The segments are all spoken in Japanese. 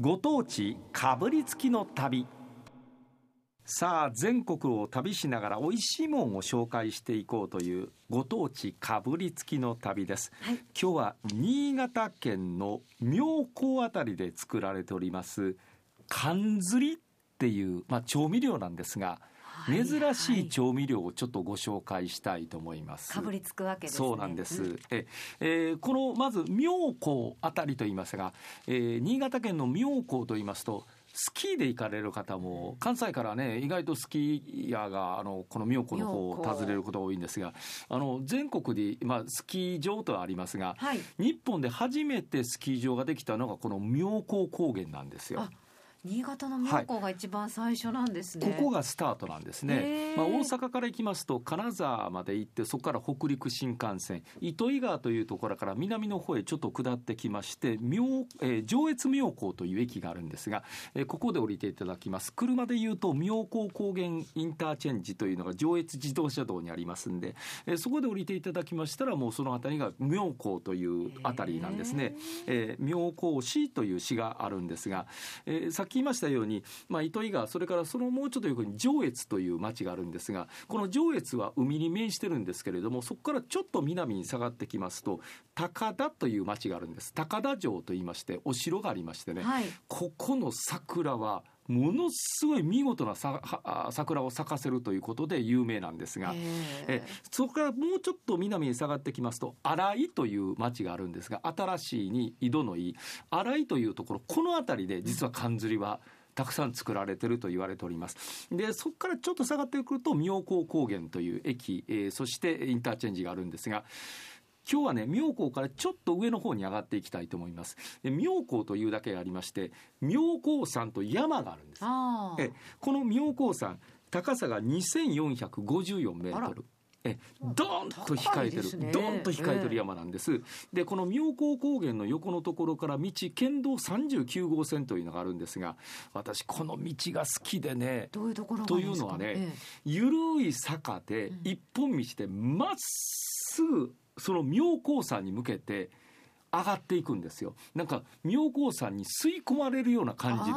ご当地かぶりつきの旅。さあ全国を旅しながら美味しいもんを紹介していこうというご当地かぶりつきの旅です、はい、今日は新潟県の妙高あたりで作られておりますかんずりっていう、まあ、調味料なんですが珍しい調味料をちょっとご紹介したいと思います。かぶりつくわけ、ね、そうなんです。うん、え、えー、このまず妙高あたりと言いますが、えー、新潟県の妙高と言いますと。スキーで行かれる方も関西からね意外とスキーヤーがあのこの妙高の方を訪れることが多いんですがあの全国で、まあ、スキー場とはありますが、はい、日本で初めてスキー場ができたのがこの妙高高原なんですよ。新潟の妙高が一番最初なんですね、はい、ここがスタートなんですね、まあ、大阪から行きますと金沢まで行ってそこから北陸新幹線糸魚川というところから南の方へちょっと下ってきまして妙、えー、上越妙高という駅があるんですが、えー、ここで降りていただきます。車でいうと妙高高原インターチェンジというのが上越自動車道にありますんで、えー、そこで降りていただきましたらもうその辺りが妙高という辺りなんですね、えー、妙高市という市があるんですが、えー、き言いましたように、まあ、糸魚川それからそのもうちょっと横に上越という町があるんですがこの上越は海に面してるんですけれどもそこからちょっと南に下がってきますと高田という町があるんです。高田城といいましてお城がありましてね、はい、ここの桜はものすごい見事な桜を咲かせるということで有名なんですがえそこからもうちょっと南に下がってきますと新井という町があるんですが新しいに井戸の井新井というところこの辺りで実はかんずりはたくさん作られてると言われております。でそこからちょっと下がってくると妙高高原という駅、えー、そしてインターチェンジがあるんですが今日はね妙高からちょっと上の方に上がっていきたいと思います。で妙高というだけありまして妙高山と山があるんです。えこの妙高山高さが2454メートル。えドンと控えてる、ね、ドンと控えてる山なんです、えー、でこの妙高高原の横のところから道県道39号線というのがあるんですが私この道が好きでねどういうところというのはね、えー、ゆるい坂で一本道でまっすぐその妙高山に向けて上がっていくんですよ。なんか妙高山に吸い込まれるような感じ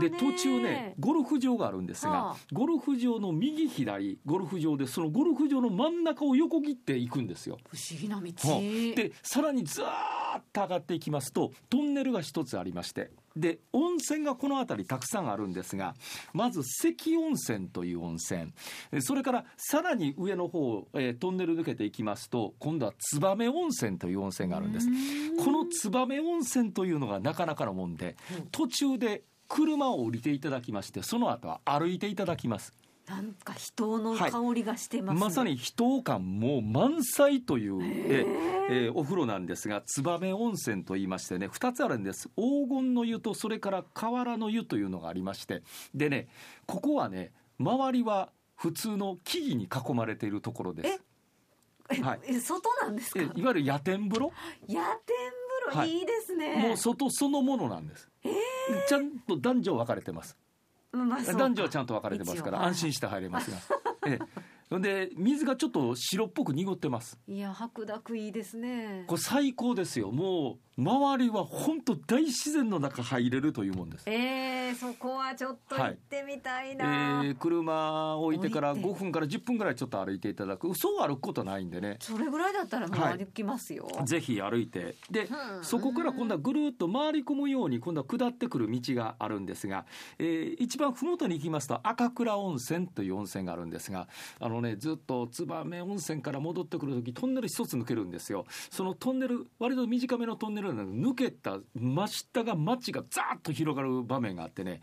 で。で途中ねゴルフ場があるんですが、はあ、ゴルフ場の右左ゴルフ場でそのゴルフ場の真ん中を横切っていくんですよ。不思議な道、はあ、でさらにずーっと上がっていきますとトンネルが一つありましてで温泉がこの辺りたくさんあるんですがまず関温泉という温泉。それからさらに上の方、えー、トンネル抜けていきますと今度は燕温泉という温泉があるんです。この燕温泉というのがなかなかのもんで途中で車を降りていただきましてその後は歩いていただきますなんか人の香りがしてます、ね。はい、まさに人感も満載というええー、お風呂なんですが燕温泉と言いましてね2つあるんです。黄金の湯とそれから河原の湯というのがありまして。でねここはね周りは普通の木々に囲まれているところです。はい、外なんですか？いわゆる野天風呂？野天風呂、はい、いいですね。もう外そのものなんです、えー、ちゃんと男女分かれてますまあ、男女はちゃんと分かれてますから安心して入れますが、ええ、で水がちょっと白っぽく濁ってます。いや白濁いいですね。これ最高ですよ。もう周りは本当大自然の中入れるというもんです。えー、そこはちょっと行ってみたいな、はい、えー、車置いてから5分から10分ぐらいちょっと歩いていただく。そう歩くことないんでね。それぐらいだったらもう歩きますよ、はい、ぜひ歩いて。で、うん、そこから今度はぐるっと回り込むように今度は下ってくる道があるんですが、えー、一番麓に行きますと赤倉温泉という温泉があるんですがあのねずっと燕温泉から戻ってくる時トンネル一つ抜けるんですよ。そのトンネル割と短めのトンネルな。の抜けた真下が街がザーッと広がる場面があってね。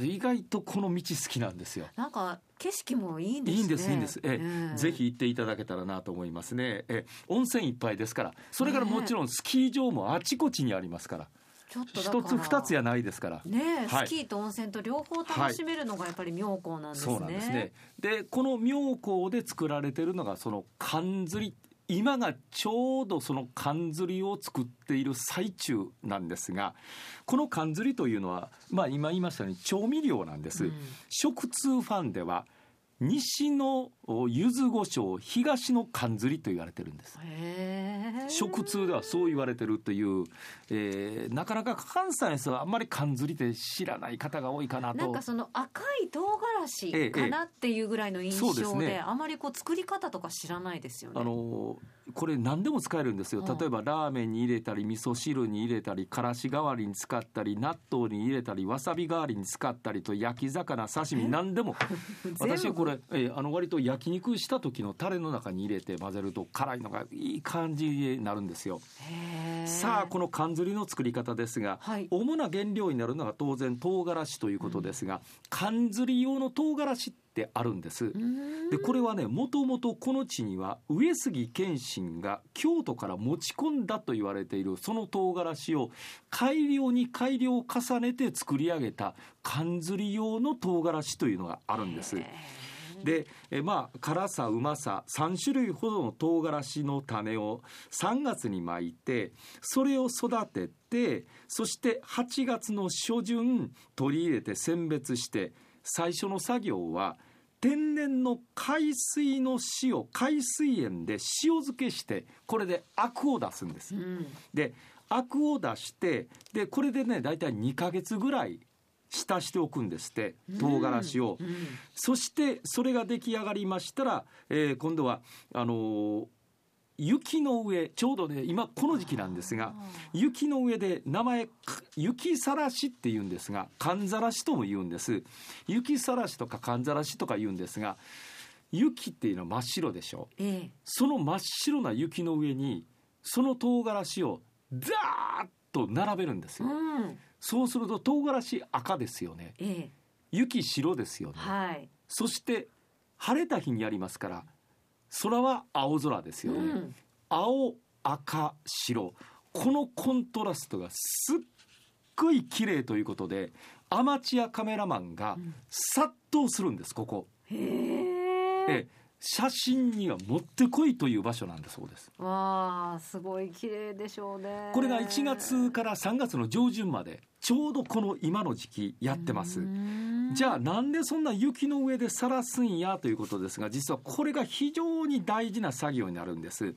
意外とこの道好きなんですよ。なんか景色もいいんです、ね、いいんですいいんです。え、え。ー、ぜひ行っていただけたらなと思いますね。え温泉いっぱいですから。それからもちろんスキー場もあちこちにありますから。ちょっと一つ二つやないですから。ね、はい、スキーと温泉と両方楽しめるのがやっぱり妙高なんですね。はい、そうなんですね。で、この妙高で作られてるのがそのかんずり今がちょうどそのかんずりを作っている最中なんですがこのかんずりというのは、まあ、今言いましたように調味料なんです、うん、食通ファンでは西の柚子胡椒東の缶ずりと言われてるんです。食通ではそう言われてるという、えー、なかなか関西の人はあんまり缶ずりって知らない方が多いかなと。なんかその赤い唐辛子かなっていうぐらいの印象でええでね、あまりこう作り方とか知らないですよね。あのこれ何でも使えるんですよ。例えばラーメンに入れたり味噌汁に入れたりからし代わりに使ったり納豆に入れたりわさび代わりに使ったりと焼き魚刺身何でも。私これ、えあの割と焼肉した時のタレの中に入れて混ぜると辛いのがいい感じになるんですよ。さあこの缶ずりの作り方ですが、はい、主な原料になるのが当然唐辛子ということですが、うん、缶ずり用の唐辛子ってあるんです。でこれはねもともとこの地には上杉謙信が京都から持ち込んだと言われているその唐辛子を改良に改良を重ねて作り上げた缶ずり用の唐辛子というのがあるんです。でえまあ辛さうまさ3種類ほどの唐辛子の種を3月にまいてそれを育ててそして8月の初旬取り入れて選別して最初の作業は天然の海水の塩海水塩で塩漬けしてこれでアクを出すんです。うん、でアクを出してでこれでね大体2か月ぐらい浸しておくんですって唐辛子を、うん。うん、そしてそれが出来上がりましたら、えー、今度はあのー雪の上ちょうどね今この時期なんですが雪の上で名前雪さらしって言うんですがかんざらしとも言うんです。雪さらしとかかんざらしとか言うんですが雪っていうのは真っ白でしょ、ええ、その真っ白な雪の上にその唐辛子をザーッと並べるんですよ、うん、そうすると唐辛子赤ですよね、ええ、雪白ですよね、はい、そして晴れた日にやりますから空は青空ですよね、うん、青赤白。このコントラストがすっごい綺麗ということでアマチュアカメラマンが殺到するんですここ。へえ。写真にはもってこいという場所なんだそうです。わあすごい綺麗でしょうね。これが1月から3月の上旬までちょうどこの今の時期やってます。じゃあなんでそんな雪の上でさらすんやということですが実はこれが非常に大事な作業になるんです。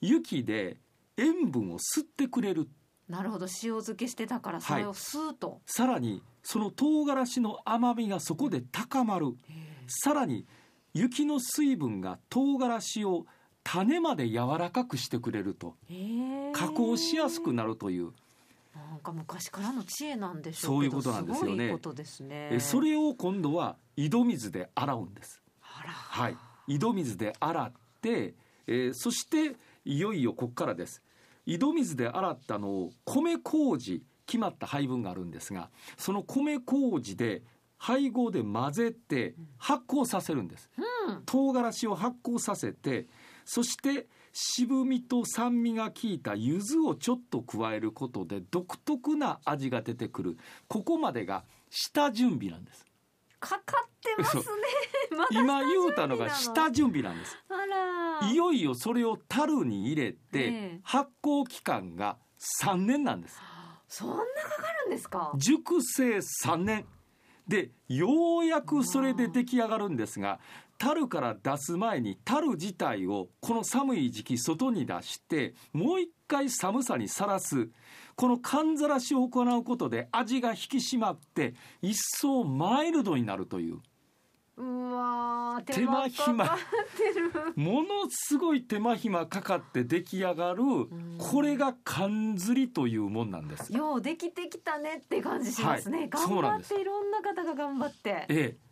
雪で塩分を吸ってくれる。なるほど塩漬けしてたからそれを吸うと、はい、さらにその唐辛子の甘みがそこで高まる。さらに雪の水分が唐辛子を種まで柔らかくしてくれると。加工しやすくなるというなんか昔からの知恵なんでしょうそういうことなんですよね。すねえそれを今度は井戸水で洗うんです。はい、井戸水で洗って、えー、そしていよいよここからです。井戸水で洗ったのを米麹決まった配分があるんですが、その米麹で配合で混ぜて発酵させるんです、うん、唐辛子を発酵させてそして渋みと酸味が効いた柚子をちょっと加えることで独特な味が出てくる。ここまでが下準備なんです。かかってますね。今言うたのが下準備なんです。いよいよそれを樽に入れて、発酵期間が3年なんです。そんなかかるんですか？熟成3年。でようやくそれで出来上がるんですが樽から出す前に樽自体をこの寒い時期外に出してもう一回寒さにさらす。この寒ざらしを行うことで味が引き締まって一層マイルドになるという。うわ手間暇。ものすごい手間暇かかって出来上がるこれが缶ずりというもんなんです。ようできてきたねって感じしますね、はい、頑張っていろんな方が頑張って。ええ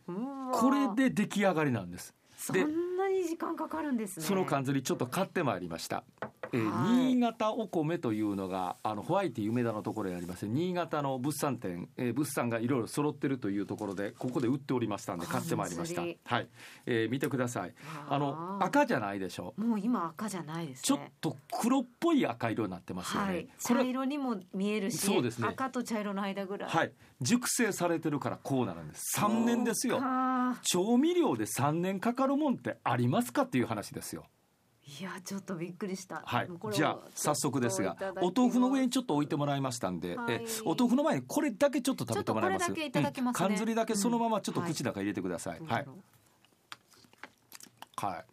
これで出来上がりなんです。でなに時間かかるんですね。その缶ずりちょっと買ってまいりました。えー、新潟お米というのがあのホワイト梅田のところにあります新潟の物産展、えー、物産がいろいろ揃ってるというところでここで売っておりましたんで買ってまいりました。はい、えー、見てください。あ。の赤じゃないでしょ？うもう今赤じゃないです、ね、ちょっと黒っぽい赤色になってますよね、はい、茶色にも見えるしそうですね。赤と茶色の間ぐらい。はい。熟成されてるからこうなるんです。3年ですよ。調味料で3年かかるもんってありますかっていう話ですよ。いやちょっとびっくりした。はい。じゃあ早速ですが、お豆腐の上にちょっと置いてもらいましたんで、はい、えお豆腐の前にこれだけちょっと食べてもらいます？これだけいただきます、ね、缶ずりだけそのままちょっと口の中入れてください。うん、はい。辛い。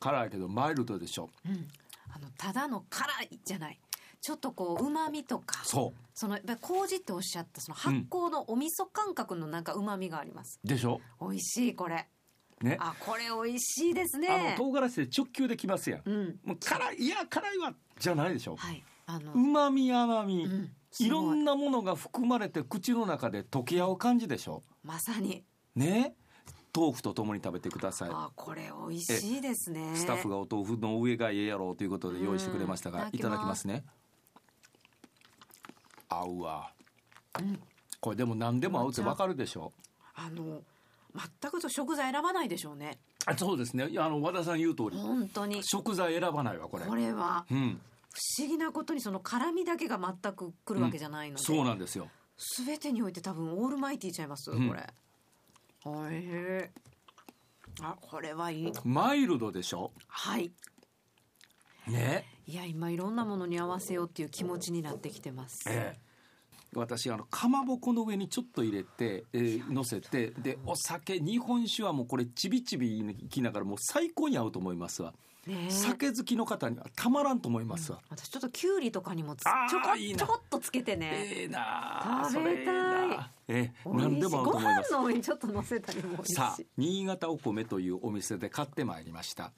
辛いけどマイルドでしょ、う。ん、あのただの辛いじゃない。ちょっとこう旨味とかそう。そのやっぱ麹っておっしゃったその発酵のお味噌感覚のなんか旨味があります、でしょ美味しいこれね。あこれ美味しいですね。あの唐辛子で直球できますやん、うん。もう辛いいや辛いわじゃないでしょ。はい。あの旨味甘み、うん。いろんななものが含まれて口の中で溶け合う感じでしょ。まさに。ね。豆腐とともに食べてください。あこれ美味しいですね。スタッフがお豆腐の上がええやろうということで用意してくれましたが、うんいただきますね。合うわ、うん。これでも何でも合うってわかるでしょ。あの全くと食材選ばないでしょうね。あそうですね。いやあの和田さん言う通り。本当に。食材選ばないわこれ。これはうん。不思議なことにその辛みだけが全くくるわけじゃないので、そうなんですよ。全てにおいて多分オールマイティーちゃいます、うん。これ。おいしいあこれはいい。マイルドでしょ？はい。ね。いや今いろんなものに合わせようっていう気持ちになってきてます、ええ私あのかまぼこの上にちょっと入れて、えー、乗せてでお酒日本酒はもうこれちびちびいきながらもう最高に合うと思いますわ、ねえ。酒好きの方にはたまらんと思いますわ、私ちょっときゅうりとかにもつちょこいいな。ちょこっとつけてね。ええなあ食べたい。ええ何でも合うと思います。ご飯の上にちょっと乗せたりもさあ新潟お米というお店で買ってまいりました